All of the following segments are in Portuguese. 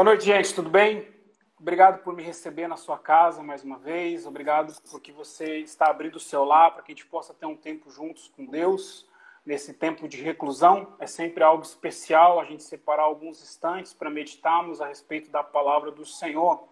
Boa noite, gente, tudo bem? Obrigado por me receber na sua casa mais uma vez. Obrigado por que você está abrindo o seu lar para que a gente possa ter um tempo juntos com Deus nesse tempo de reclusão. É sempre algo especial a gente separar alguns instantes para meditarmos a respeito da palavra do Senhor.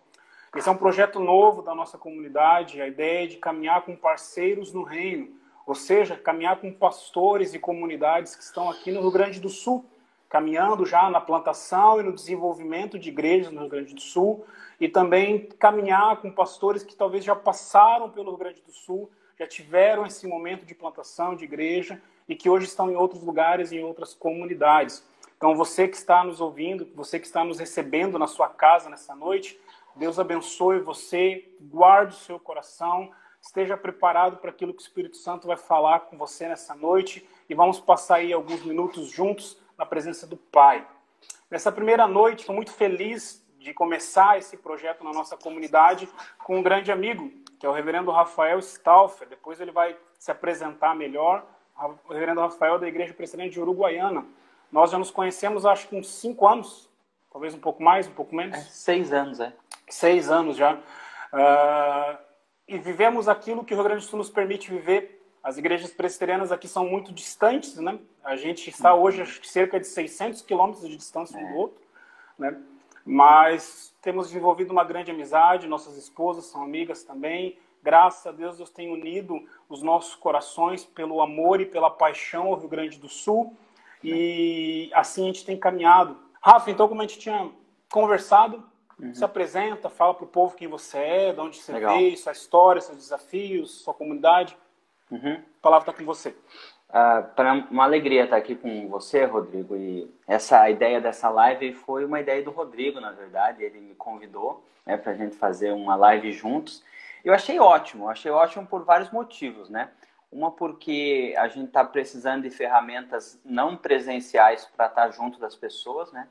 Esse é um projeto novo da nossa comunidade, a ideia é de caminhar com parceiros no reino, ou seja, caminhar com pastores e comunidades que estão aqui no Rio Grande do Sul caminhando já na plantação e no desenvolvimento de igrejas no Rio Grande do Sul e também caminhar com pastores que talvez já passaram pelo Rio Grande do Sul, já tiveram esse momento de plantação de igreja e que hoje estão em outros lugares, em outras comunidades. Então, você que está nos ouvindo, você que está nos recebendo na sua casa nessa noite, Deus abençoe você, guarde o seu coração, esteja preparado para aquilo que o Espírito Santo vai falar com você nessa noite e vamos passar aí alguns minutos juntos na presença do Pai. Nessa primeira noite, estou muito feliz de começar esse projeto na nossa comunidade com um grande amigo, que é o reverendo Rafael Stauffer. Depois ele vai se apresentar melhor. O reverendo Rafael da Igreja Presbiteriana de Uruguaiana. Nós já nos conhecemos, acho que uns cinco anos, talvez um pouco mais, um pouco menos. É, seis anos, é. Seis anos já. Uh, e vivemos aquilo que o Rio Grande do Sul nos permite viver as igrejas presbiterianas aqui são muito distantes, né? A gente está hoje que cerca de 600 quilômetros de distância um do é. outro, né? Mas temos desenvolvido uma grande amizade, nossas esposas são amigas também. Graças a Deus, Deus tem unido os nossos corações pelo amor e pela paixão ao Rio Grande do Sul. E assim a gente tem caminhado. Rafa, então, como a gente tinha conversado, uhum. se apresenta, fala para o povo quem você é, de onde você Legal. veio, sua história, seus desafios, sua comunidade. Uhum. A palavra está com você. Uh, para uma alegria estar aqui com você, Rodrigo. E essa ideia dessa live foi uma ideia do Rodrigo, na verdade. Ele me convidou né, para a gente fazer uma live juntos. Eu achei ótimo, achei ótimo por vários motivos, né? Uma porque a gente está precisando de ferramentas não presenciais para estar tá junto das pessoas, né?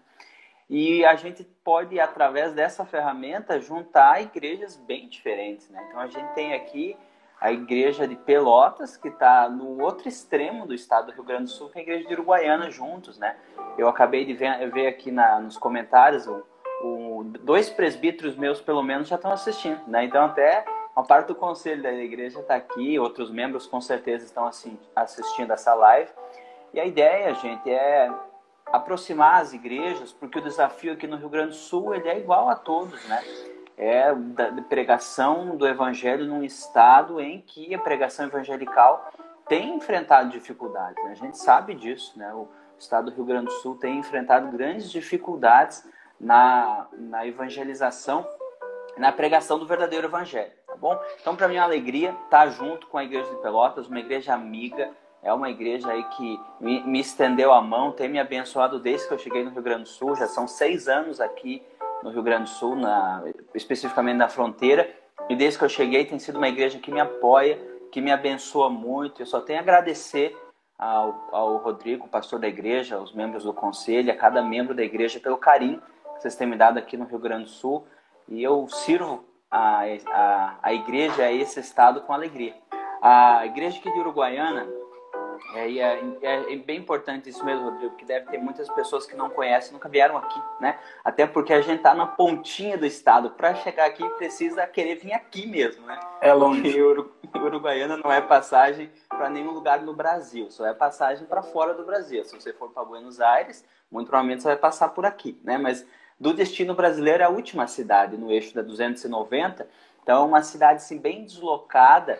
E a gente pode, através dessa ferramenta, juntar igrejas bem diferentes, né? Então a gente tem aqui a igreja de Pelotas, que está no outro extremo do estado do Rio Grande do Sul, com a igreja de Uruguaiana juntos, né? Eu acabei de ver, ver aqui na, nos comentários, o, o, dois presbíteros meus, pelo menos, já estão assistindo, né? Então, até uma parte do conselho da igreja está aqui, outros membros com certeza estão assim, assistindo essa live. E a ideia, gente, é aproximar as igrejas, porque o desafio aqui no Rio Grande do Sul ele é igual a todos, né? É da pregação do evangelho num estado em que a pregação evangelical tem enfrentado dificuldades. Né? A gente sabe disso, né? O estado do Rio Grande do Sul tem enfrentado grandes dificuldades na, na evangelização, na pregação do verdadeiro evangelho, tá bom? Então, para mim é uma alegria estar junto com a Igreja de Pelotas, uma igreja amiga, é uma igreja aí que me, me estendeu a mão, tem me abençoado desde que eu cheguei no Rio Grande do Sul, já são seis anos aqui no Rio Grande do Sul, na, especificamente na fronteira. E desde que eu cheguei, tem sido uma igreja que me apoia, que me abençoa muito. Eu só tenho a agradecer ao, ao Rodrigo, pastor da igreja, aos membros do conselho, a cada membro da igreja pelo carinho que vocês têm me dado aqui no Rio Grande do Sul. E eu sirvo a, a, a igreja, a esse estado, com alegria. A igreja aqui de Uruguaiana, é, e é, é, é, bem importante isso mesmo, Rodrigo, porque deve ter muitas pessoas que não conhecem, nunca vieram aqui, né? Até porque a gente tá na pontinha do estado. Para chegar aqui precisa querer vir aqui mesmo, né? É longe. Uruguaiana não é passagem para nenhum lugar no Brasil, só é passagem para fora do Brasil. Se você for para Buenos Aires, muito provavelmente você vai passar por aqui, né? Mas do destino brasileiro é a última cidade no eixo da 290, então é uma cidade assim, bem deslocada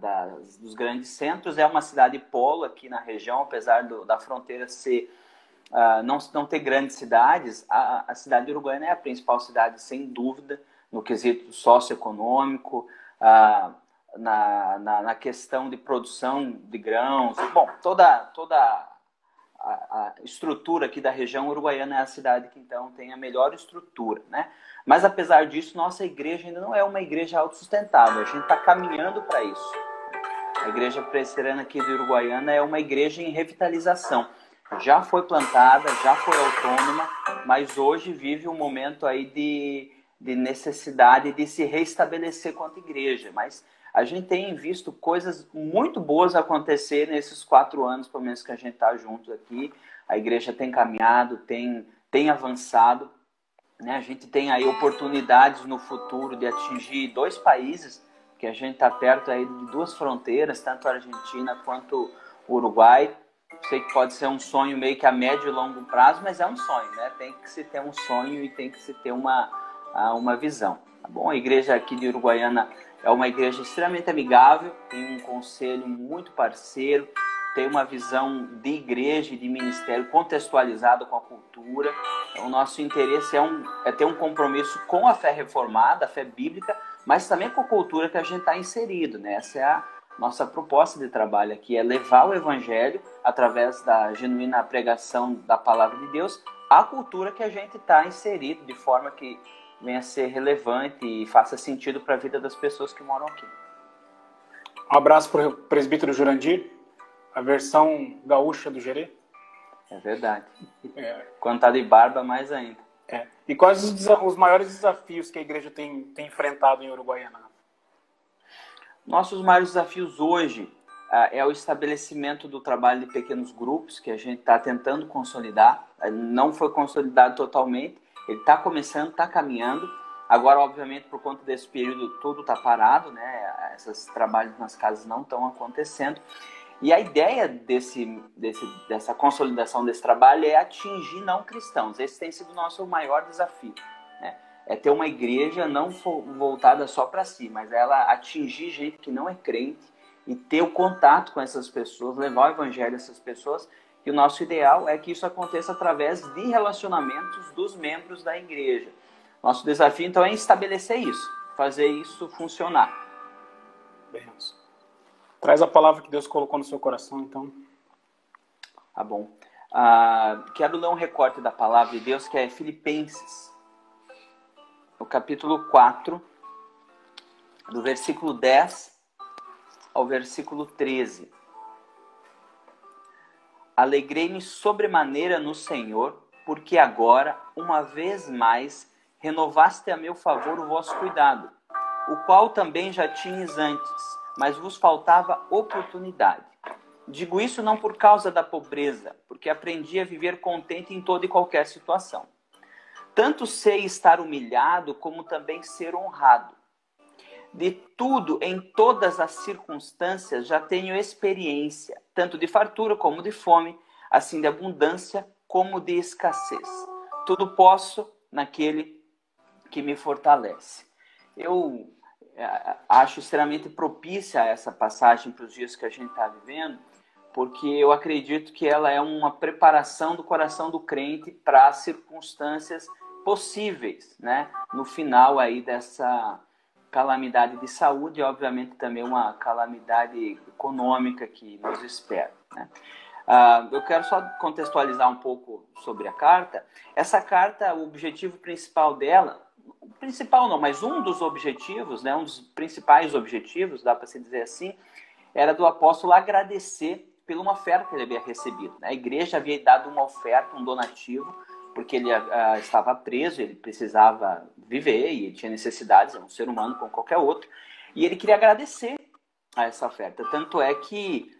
das, dos grandes centros. É uma cidade polo aqui na região, apesar do, da fronteira ser não, não ter grandes cidades. A, a cidade de Uruguaiana é a principal cidade, sem dúvida, no quesito socioeconômico, na, na, na, questão de produção de grãos. Bom, toda, toda a, estrutura aqui da região uruguaiana é a cidade que então tem a melhor estrutura, né? Mas apesar disso, nossa igreja ainda não é uma igreja autossustentável. A gente está caminhando para isso. A igreja presbiteriana aqui de Uruguaiana é uma igreja em revitalização. Já foi plantada, já foi autônoma, mas hoje vive um momento aí de, de necessidade de se restabelecer quanto igreja. Mas a gente tem visto coisas muito boas acontecer nesses quatro anos, pelo menos que a gente está junto aqui. A igreja tem caminhado, tem, tem avançado. Né? A gente tem aí oportunidades no futuro de atingir dois países, que a gente está perto aí de duas fronteiras, tanto a Argentina quanto o Uruguai. Sei que pode ser um sonho meio que a médio e longo prazo, mas é um sonho, né? Tem que se ter um sonho e tem que se ter uma, uma visão. Tá bom? A igreja aqui de Uruguaiana é uma igreja extremamente amigável, tem um conselho muito parceiro, tem uma visão de igreja e de ministério contextualizado com a cultura. O nosso interesse é, um, é ter um compromisso com a fé reformada, a fé bíblica, mas também com a cultura que a gente está inserido. Né? Essa é a nossa proposta de trabalho aqui, é levar o evangelho através da genuína pregação da palavra de Deus à cultura que a gente está inserido, de forma que venha a ser relevante e faça sentido para a vida das pessoas que moram aqui. Um abraço para o presbítero Jurandir a versão gaúcha do Gerê. É verdade. É. Quando tá de barba, mais ainda. É. E quais os, os, maiores desafios que a igreja tem, tem enfrentado em Uruguaiana? Nossos maiores desafios hoje ah, é o estabelecimento do trabalho de pequenos grupos que a gente está tentando consolidar. Não foi consolidado totalmente, ele está começando, está caminhando. Agora, obviamente, por conta desse período, tudo está parado, né? Esses trabalhos nas casas não estão acontecendo. E a ideia desse, desse, dessa consolidação desse trabalho é atingir não cristãos. Esse tem sido o nosso maior desafio. Né? É ter uma igreja não voltada só para si, mas ela atingir gente que não é crente e ter o contato com essas pessoas, levar o evangelho a essas pessoas. E o nosso ideal é que isso aconteça através de relacionamentos dos membros da igreja. Nosso desafio, então, é estabelecer isso, fazer isso funcionar. Benção. Traz a palavra que Deus colocou no seu coração, então. Tá bom. Ah, quero ler um recorte da palavra de Deus que é Filipenses, no capítulo 4, do versículo 10 ao versículo 13. Alegrei-me sobremaneira no Senhor, porque agora, uma vez mais, renovaste a meu favor o vosso cuidado, o qual também já tinhas antes mas vos faltava oportunidade. Digo isso não por causa da pobreza, porque aprendi a viver contente em toda e qualquer situação. Tanto sei estar humilhado, como também ser honrado. De tudo, em todas as circunstâncias, já tenho experiência, tanto de fartura como de fome, assim de abundância como de escassez. Tudo posso naquele que me fortalece. Eu é, acho extremamente propícia essa passagem para os dias que a gente está vivendo, porque eu acredito que ela é uma preparação do coração do crente para as circunstâncias possíveis, né? No final aí dessa calamidade de saúde e, obviamente, também uma calamidade econômica que nos espera, né? Uh, eu quero só contextualizar um pouco sobre a carta. Essa carta, o objetivo principal dela principal não, mas um dos objetivos, né, um dos principais objetivos, dá para se dizer assim, era do apóstolo agradecer pela uma oferta que ele havia recebido. Né? A igreja havia dado uma oferta, um donativo, porque ele uh, estava preso, ele precisava viver e tinha necessidades, é um ser humano como qualquer outro, e ele queria agradecer a essa oferta. Tanto é que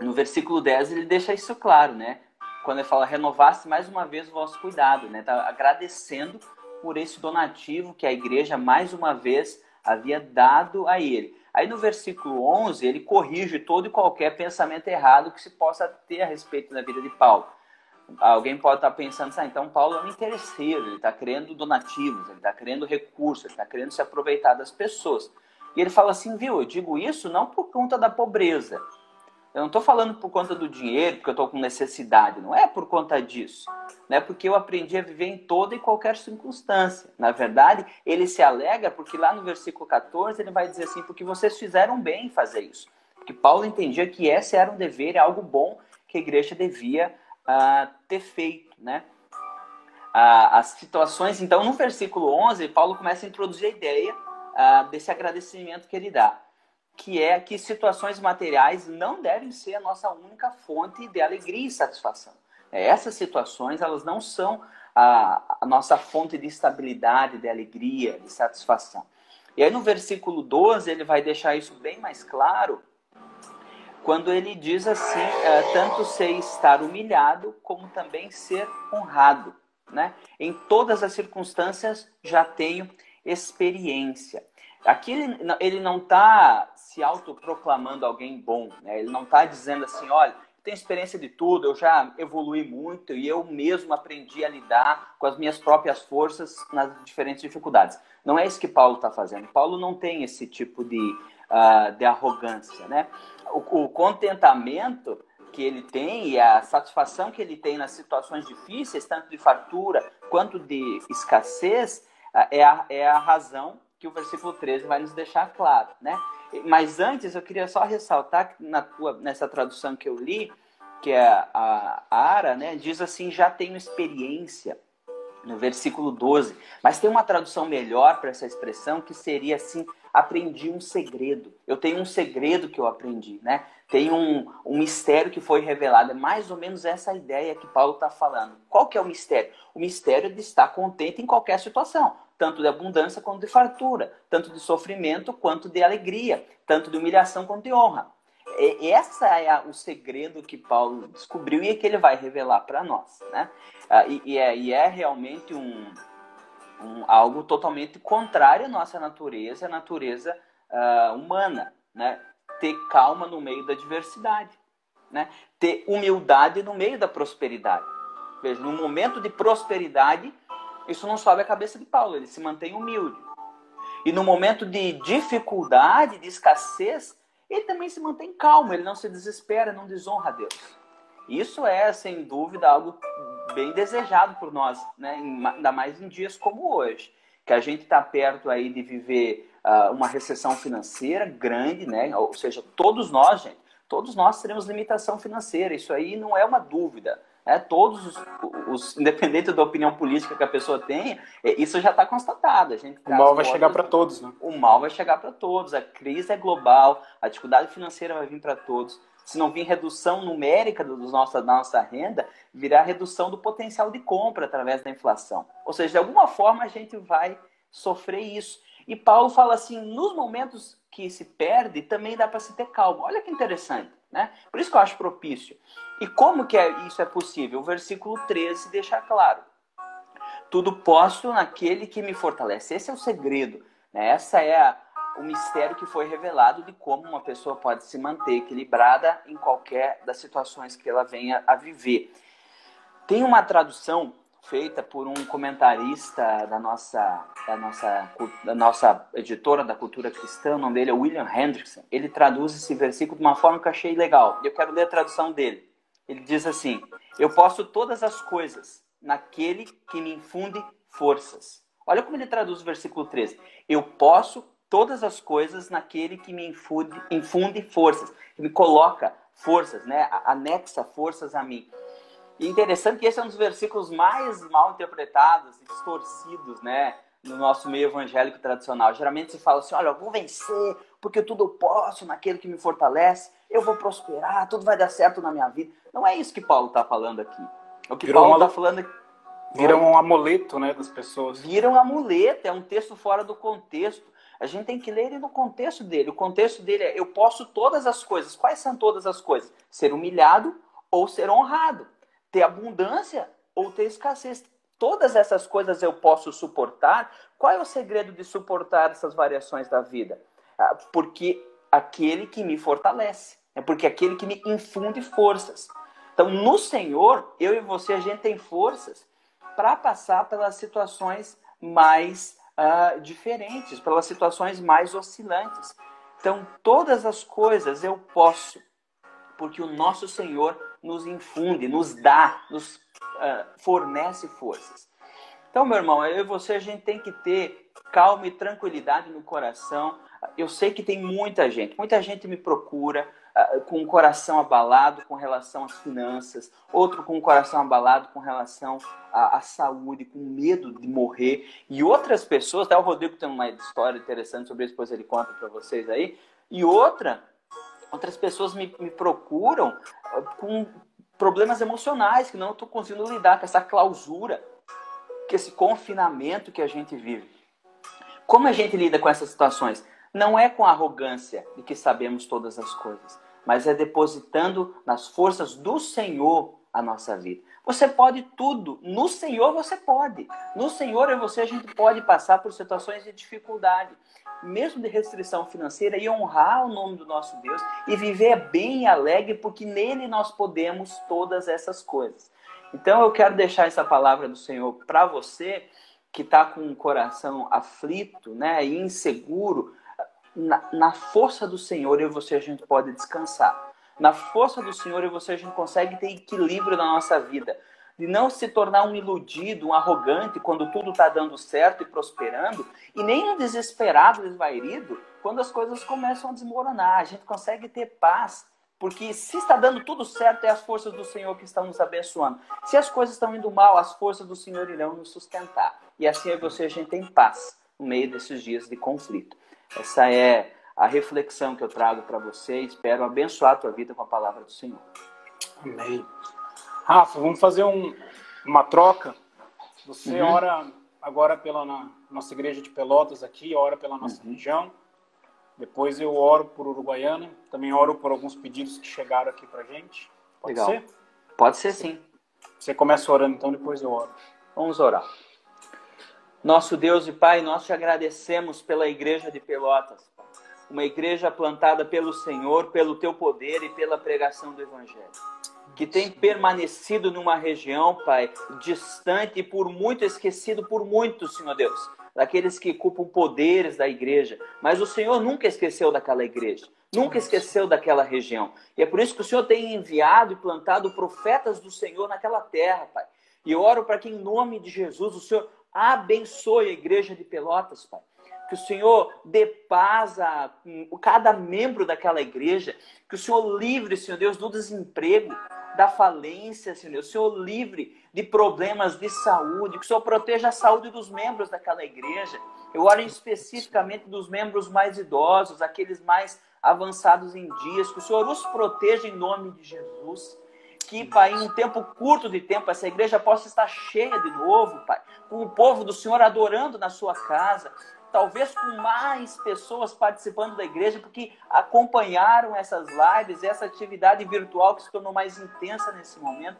no versículo 10 ele deixa isso claro, né? Quando ele fala, renovasse mais uma vez o vosso cuidado, né? Tá agradecendo por esse donativo que a igreja mais uma vez havia dado a ele. Aí no versículo 11, ele corrige todo e qualquer pensamento errado que se possa ter a respeito da vida de Paulo. Alguém pode estar pensando, ah, então Paulo é um interesseiro, ele está querendo donativos, ele está querendo recursos, ele está querendo se aproveitar das pessoas. E ele fala assim, viu, eu digo isso não por conta da pobreza, eu não estou falando por conta do dinheiro, porque eu estou com necessidade. Não é por conta disso. É porque eu aprendi a viver em toda e qualquer circunstância. Na verdade, ele se alega porque lá no versículo 14 ele vai dizer assim: porque vocês fizeram bem em fazer isso. Porque Paulo entendia que esse era um dever, algo bom que a igreja devia uh, ter feito. Né? Uh, as situações, então, no versículo 11, Paulo começa a introduzir a ideia uh, desse agradecimento que ele dá que é que situações materiais não devem ser a nossa única fonte de alegria e satisfação. É, essas situações, elas não são a, a nossa fonte de estabilidade, de alegria, de satisfação. E aí no versículo 12, ele vai deixar isso bem mais claro, quando ele diz assim, é, tanto sei estar humilhado, como também ser honrado. né? Em todas as circunstâncias já tenho experiência. Aqui ele, ele não está se autoproclamando alguém bom, né? Ele não está dizendo assim, olha, tenho experiência de tudo, eu já evolui muito e eu mesmo aprendi a lidar com as minhas próprias forças nas diferentes dificuldades. Não é isso que Paulo está fazendo. Paulo não tem esse tipo de, uh, de arrogância, né? O, o, contentamento que ele tem e a satisfação que ele tem nas situações difíceis, tanto de fartura quanto de escassez, uh, é, a, é a razão que o versículo 13 vai nos deixar claro, né? Mas antes eu queria só ressaltar que na tua, nessa tradução que eu li, que é a, a Ara, né, diz assim: já tenho experiência, no versículo 12. Mas tem uma tradução melhor para essa expressão que seria assim: aprendi um segredo. Eu tenho um segredo que eu aprendi, né? Tem um, um mistério que foi revelado. É mais ou menos essa ideia que Paulo está falando. Qual que é o mistério? O mistério de estar contente em qualquer situação tanto de abundância quanto de fartura, tanto de sofrimento quanto de alegria, tanto de humilhação quanto de honra. E essa é o segredo que Paulo descobriu e é que ele vai revelar para nós, né? Ah, e, e, é, e é realmente um, um, algo totalmente contrário à nossa natureza, à natureza uh, humana, né? Ter calma no meio da adversidade, né? Ter humildade no meio da prosperidade. Veja, no momento de prosperidade, isso não sobe a cabeça de Paulo, ele se mantém humilde. E no momento de dificuldade, de escassez, ele também se mantém calmo, ele não se desespera, não desonra a Deus. Isso é, sem dúvida, algo bem desejado por nós, né? ainda mais em dias como hoje, que a gente está perto aí de viver uh, uma recessão financeira grande, né? ou seja, todos nós, gente, todos nós teremos limitação financeira, isso aí não é uma dúvida. É, todos os, os, independente da opinião política que a pessoa tenha, é, isso já está constatado. A gente o mal vai chegar para todos, né? O mal vai chegar para todos. A crise é global, a dificuldade financeira vai vir para todos. Se não vir redução numérica do nosso, da nossa renda, virá redução do potencial de compra através da inflação. Ou seja, de alguma forma a gente vai sofrer isso. E Paulo fala assim: nos momentos que se perde, também dá para se ter calma. Olha que interessante. Né? Por isso que eu acho propício. E como que é, isso é possível? O versículo 13 deixa claro. Tudo posso naquele que me fortalece. Esse é o segredo. Né? Essa é a, o mistério que foi revelado de como uma pessoa pode se manter equilibrada em qualquer das situações que ela venha a viver. Tem uma tradução feita por um comentarista da nossa, da nossa, da nossa editora da cultura cristã, o nome dele é William Hendrickson. Ele traduz esse versículo de uma forma que eu achei legal. Eu quero ler a tradução dele. Ele diz assim: Eu posso todas as coisas naquele que me infunde forças. Olha como ele traduz o versículo 13. Eu posso todas as coisas naquele que me infunde, infunde forças, que me coloca forças, né? anexa forças a mim. E interessante que esse é um dos versículos mais mal interpretados e distorcidos, né? No nosso meio evangélico tradicional. Geralmente se fala assim: olha, eu vou vencer, porque tudo eu posso naquele que me fortalece, eu vou prosperar, tudo vai dar certo na minha vida. Não é isso que Paulo está falando aqui. O que Virou Paulo está falando aqui. Vira um amuleto, né, das pessoas. Vira um amuleto, é um texto fora do contexto. A gente tem que ler ele no contexto dele. O contexto dele é: eu posso todas as coisas. Quais são todas as coisas? Ser humilhado ou ser honrado ter abundância ou ter escassez. Todas essas coisas eu posso suportar. Qual é o segredo de suportar essas variações da vida? Ah, porque aquele que me fortalece, é porque aquele que me infunde forças. Então, no Senhor, eu e você, a gente tem forças para passar pelas situações mais uh, diferentes, pelas situações mais oscilantes. Então, todas as coisas eu posso, porque o nosso Senhor nos infunde, nos dá, nos uh, fornece forças. Então, meu irmão, eu e você, a gente tem que ter calma e tranquilidade no coração. Eu sei que tem muita gente, muita gente me procura com o coração abalado com relação às finanças, outro com o coração abalado com relação à, à saúde, com medo de morrer, e outras pessoas, até o Rodrigo tem uma história interessante sobre isso, depois ele conta para vocês aí, e outra outras pessoas me, me procuram ah, com problemas emocionais, que não estou conseguindo lidar com essa clausura, com esse confinamento que a gente vive. Como a gente lida com essas situações? Não é com arrogância de que sabemos todas as coisas, mas é depositando nas forças do Senhor a nossa vida. Você pode tudo. No Senhor você pode. No Senhor e você a gente pode passar por situações de dificuldade, mesmo de restrição financeira, e honrar o nome do nosso Deus e viver bem e alegre, porque nele nós podemos todas essas coisas. Então eu quero deixar essa palavra do Senhor para você que está com o coração aflito, né, e inseguro. Na, na força do Senhor e você a gente pode descansar na força do Senhor e você a gente consegue ter equilíbrio na nossa vida. De não se tornar um iludido, um arrogante quando tudo está dando certo e prosperando, e nem um desesperado, desvairido quando as coisas começam a desmoronar. A gente consegue ter paz, porque se está dando tudo certo, é as forças do Senhor que estão nos abençoando. Se as coisas estão indo mal, as forças do Senhor irão nos sustentar. E assim você a gente tem paz no meio desses dias de conflito. Essa é a reflexão que eu trago para você. Espero abençoar a tua vida com a palavra do Senhor. Amém. Rafa, vamos fazer um, uma troca. Você uhum. ora agora pela nossa igreja de Pelotas aqui, ora pela nossa uhum. região. Depois eu oro por Uruguaiana. Também oro por alguns pedidos que chegaram aqui para gente. Pode Legal. ser? Pode ser sim. Você começa orando, então depois eu oro. Vamos orar. Nosso Deus e Pai, nós te agradecemos pela igreja de Pelotas uma igreja plantada pelo Senhor, pelo teu poder e pela pregação do Evangelho. Que tem permanecido numa região, Pai, distante e por muito esquecido por muitos, Senhor Deus, daqueles que ocupam poderes da igreja. Mas o Senhor nunca esqueceu daquela igreja, nunca esqueceu daquela região. E é por isso que o Senhor tem enviado e plantado profetas do Senhor naquela terra, Pai. E oro para que, em nome de Jesus, o Senhor abençoe a igreja de Pelotas, Pai. Que o Senhor dê paz a cada membro daquela igreja, que o Senhor livre, Senhor Deus, do desemprego, da falência, Senhor Deus, o Senhor livre de problemas de saúde, que o Senhor proteja a saúde dos membros daquela igreja. Eu oro especificamente dos membros mais idosos, aqueles mais avançados em dias, que o Senhor os proteja em nome de Jesus que, Pai, em um tempo curto de tempo, essa igreja possa estar cheia de novo, Pai, com o povo do Senhor adorando na sua casa, talvez com mais pessoas participando da igreja, porque acompanharam essas lives, essa atividade virtual que se tornou mais intensa nesse momento,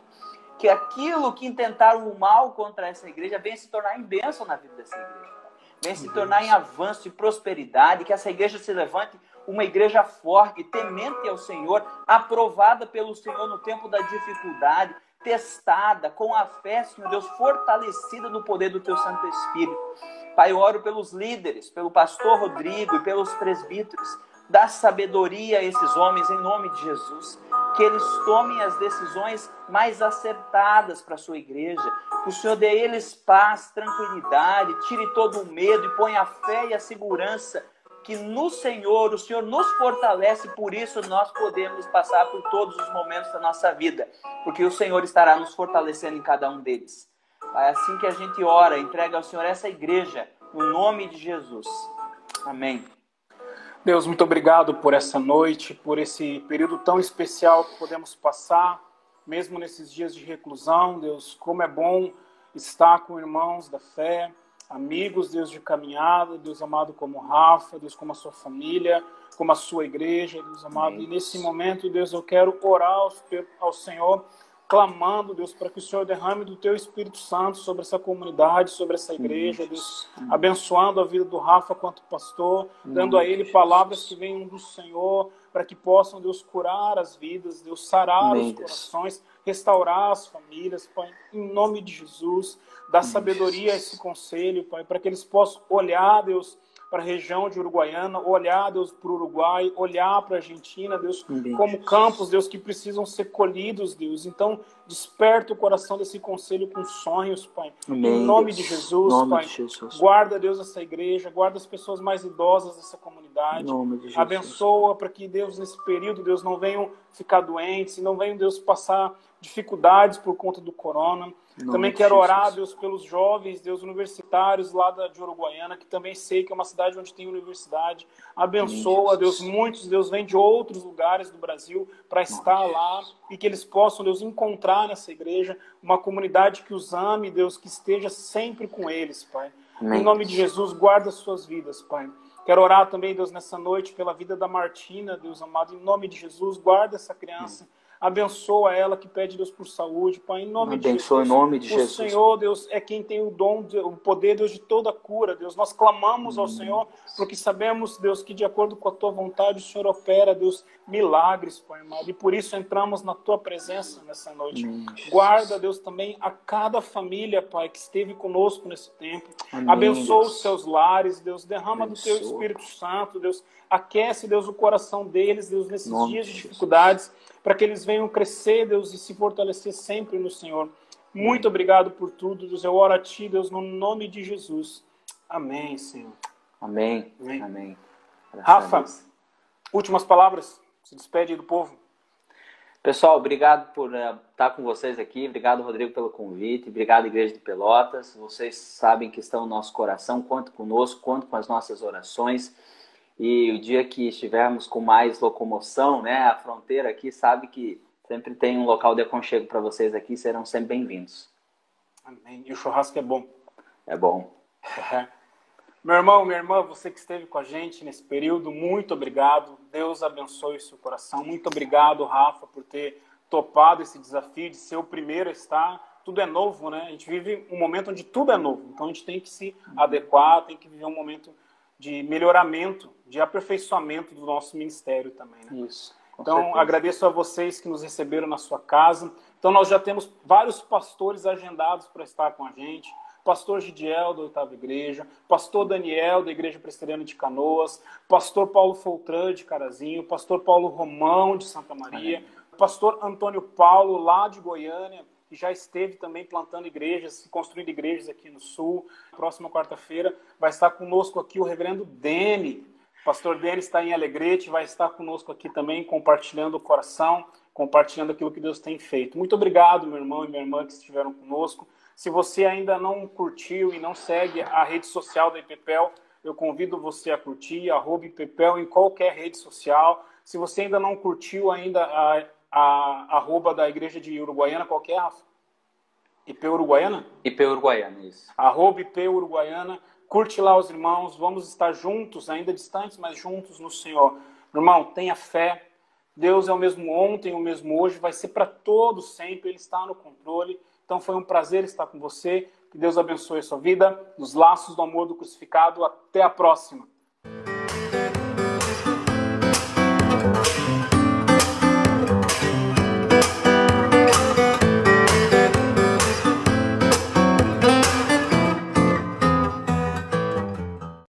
que aquilo que intentaram o mal contra essa igreja venha se tornar em bênção na vida dessa igreja. Venha se tornar em avanço e prosperidade, que essa igreja se levante uma igreja forte, temente ao Senhor, aprovada pelo Senhor no tempo da dificuldade, testada com a fé, Senhor Deus, fortalecida no poder do teu Santo Espírito. Pai, eu oro pelos líderes, pelo pastor Rodrigo e pelos presbíteros. Dá sabedoria a esses homens em nome de Jesus. Que eles tomem as decisões mais acertadas para a sua igreja. Que o Senhor dê a eles paz, tranquilidade, tire todo o medo e ponha a fé e a segurança que no Senhor, o Senhor nos fortalece, por isso nós podemos passar por todos os momentos da nossa vida, porque o Senhor estará nos fortalecendo em cada um deles. É assim que a gente ora, entrega ao Senhor essa igreja, no nome de Jesus. Amém. Deus, muito obrigado por essa noite, por esse período tão especial que podemos passar, mesmo nesses dias de reclusão. Deus, como é bom estar com irmãos da fé, amigos, Deus de caminhada, Deus amado como Rafa, Deus como a sua família, como a sua igreja, Deus amado. Amém. E nesse momento, Deus, eu quero orar ao, ao Senhor clamando, Deus, para que o Senhor derrame do teu Espírito Santo sobre essa comunidade, sobre essa igreja, Deus, abençoando a vida do Rafa quanto pastor, dando a ele palavras que venham do Senhor, para que possam, Deus, curar as vidas, Deus, sarar os corações, restaurar as famílias, Pai, em nome de Jesus, dar sabedoria a esse conselho, Pai, para que eles possam olhar, Deus, para a região de Uruguaiana, olhar, Deus, para o Uruguai, olhar para a Argentina, Deus, como campos, Deus, que precisam ser colhidos, Deus. Então, desperta o coração desse conselho com sonhos, Pai. Amém. Em nome de Jesus, nome Pai. De Jesus. Guarda, Deus, essa igreja, guarda as pessoas mais idosas dessa comunidade. Em nome de Jesus. Abençoa para que, Deus, nesse período, Deus, não venham ficar doentes, não venham, Deus, passar dificuldades por conta do corona. Também quero orar, Deus, pelos jovens, Deus, universitários lá da, de Uruguaiana, que também sei que é uma cidade onde tem universidade. Abençoa, Deus, muitos, Deus, vêm de outros lugares do Brasil para estar lá e que eles possam, Deus, encontrar nessa igreja uma comunidade que os ame, Deus, que esteja sempre com eles, Pai. Amém. Em nome de Jesus, guarda as suas vidas, Pai. Quero orar também, Deus, nessa noite pela vida da Martina, Deus amado, em nome de Jesus, guarda essa criança. Abençoa ela que pede, Deus, por saúde, Pai, em nome Abençoa de Jesus. em nome de o Jesus. Senhor, Deus, é quem tem o dom, o poder, Deus, de toda cura, Deus. Nós clamamos ao Senhor, porque sabemos, Deus, que de acordo com a tua vontade, o Senhor opera, Deus, milagres, Pai amado. E por isso entramos na tua presença nessa noite. Amém, Guarda, Deus, também a cada família, Pai, que esteve conosco nesse tempo. Amém, Abençoa Deus. os seus lares, Deus. Derrama do teu Abençoa. Espírito Santo, Deus. Aquece, Deus, o coração deles, Deus, nesses Nome dias de de Jesus. Para que eles venham crescer, Deus, e se fortalecer sempre no Senhor. Muito obrigado por tudo, Deus. Eu oro a Ti, Deus, no nome de Jesus. Amém, Senhor. Amém. Amém. Amém. Rafa. Últimas palavras. Se despede do povo. Pessoal, obrigado por eh, estar com vocês aqui. Obrigado, Rodrigo, pelo convite. Obrigado, Igreja de Pelotas. Vocês sabem que estão no nosso coração. Conto conosco, conto com as nossas orações. E o dia que estivermos com mais locomoção, né, a fronteira aqui, sabe que sempre tem um local de aconchego para vocês aqui. Serão sempre bem-vindos. Amém. E o churrasco é bom. É bom. Meu irmão, minha irmã, você que esteve com a gente nesse período, muito obrigado. Deus abençoe seu coração. Muito obrigado, Rafa, por ter topado esse desafio de ser o primeiro a estar. Tudo é novo, né? A gente vive um momento onde tudo é novo. Então a gente tem que se adequar, tem que viver um momento de melhoramento, de aperfeiçoamento do nosso ministério também, né? Isso. Então, certeza. agradeço a vocês que nos receberam na sua casa. Então, nós já temos vários pastores agendados para estar com a gente. Pastor Gidiel, da Oitava Igreja. Pastor Daniel, da Igreja Presbiteriana de Canoas. Pastor Paulo Foltran, de Carazinho. Pastor Paulo Romão, de Santa Maria. Pastor Antônio Paulo, lá de Goiânia, que já esteve também plantando igrejas, construindo igrejas aqui no Sul. Próxima quarta-feira vai estar conosco aqui o reverendo Dene, Pastor Denis está em Alegrete, vai estar conosco aqui também, compartilhando o coração, compartilhando aquilo que Deus tem feito. Muito obrigado, meu irmão e minha irmã que estiveram conosco. Se você ainda não curtiu e não segue a rede social da IPPEL, eu convido você a curtir, arroba IPPEL em qualquer rede social. Se você ainda não curtiu ainda a, a arroba da Igreja de Uruguaiana, qualquer, Rafa? IP Uruguaiana? IP Uruguaiana, isso. arroba IP Uruguaiana, curte lá os irmãos, vamos estar juntos, ainda distantes, mas juntos no Senhor. Irmão, tenha fé, Deus é o mesmo ontem, o mesmo hoje, vai ser para todos sempre, Ele está no controle. Então foi um prazer estar com você, que Deus abençoe a sua vida, nos laços do amor do crucificado, até a próxima.